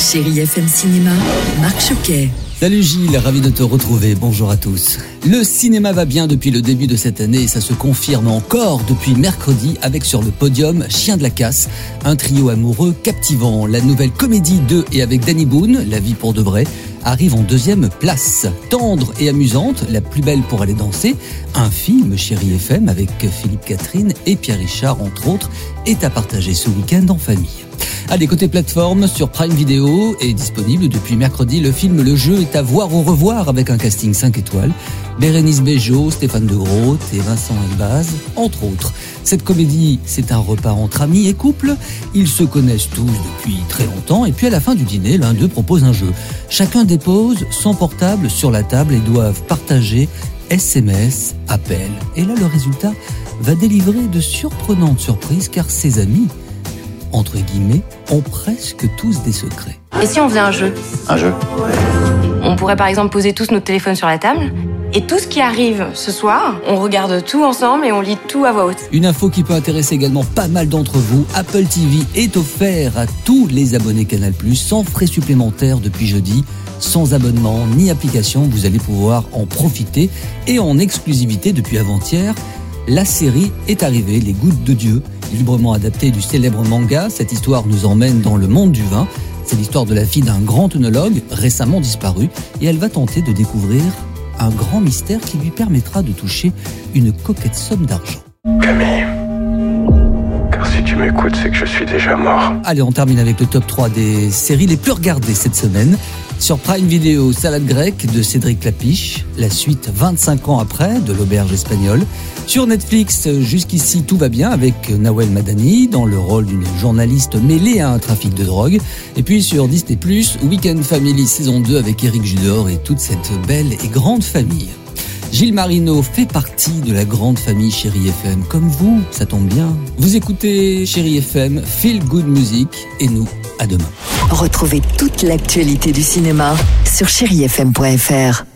Chérie FM Cinéma, Marc Choquet. Salut Gilles, ravi de te retrouver. Bonjour à tous. Le cinéma va bien depuis le début de cette année ça se confirme encore depuis mercredi avec sur le podium Chien de la casse, un trio amoureux captivant. La nouvelle comédie de et avec Danny Boone, La vie pour de vrai, arrive en deuxième place. Tendre et amusante, La plus belle pour aller danser, un film Chérie FM avec Philippe Catherine et Pierre Richard entre autres, est à partager ce week-end en famille. Allez, côté plateforme, sur Prime Video est disponible depuis mercredi. Le film Le Jeu est à voir au revoir avec un casting 5 étoiles. Bérénice Bejo, Stéphane De Groot et Vincent Elbaz, entre autres. Cette comédie, c'est un repas entre amis et couples. Ils se connaissent tous depuis très longtemps et puis à la fin du dîner, l'un d'eux propose un jeu. Chacun dépose son portable sur la table et doivent partager SMS, appels. Et là, le résultat va délivrer de surprenantes surprises car ses amis entre guillemets, ont presque tous des secrets. Et si on faisait un jeu? Un jeu On pourrait par exemple poser tous notre téléphone sur la table. Et tout ce qui arrive ce soir, on regarde tout ensemble et on lit tout à voix haute. Une info qui peut intéresser également pas mal d'entre vous, Apple TV est offert à tous les abonnés Canal+, sans frais supplémentaires depuis jeudi. Sans abonnement ni application, vous allez pouvoir en profiter et en exclusivité depuis avant-hier. La série est arrivée, Les Gouttes de Dieu, librement adaptée du célèbre manga. Cette histoire nous emmène dans le monde du vin. C'est l'histoire de la fille d'un grand œnologue récemment disparu et elle va tenter de découvrir un grand mystère qui lui permettra de toucher une coquette somme d'argent. Camille. Car si tu m'écoutes, c'est que je suis déjà mort. Allez, on termine avec le top 3 des séries les plus regardées cette semaine. Sur Prime Video, Salade grecque de Cédric Lapiche, la suite 25 ans après de l'auberge espagnole. Sur Netflix, jusqu'ici tout va bien avec Nawel Madani dans le rôle d'une journaliste mêlée à un trafic de drogue. Et puis sur Disney+, Weekend Family saison 2 avec Eric Judor et toute cette belle et grande famille. Gilles Marino fait partie de la grande famille Chérie FM. Comme vous, ça tombe bien. Vous écoutez Chérie FM, Feel Good Music et nous, à demain. Retrouvez toute l'actualité du cinéma sur chérifm.fr.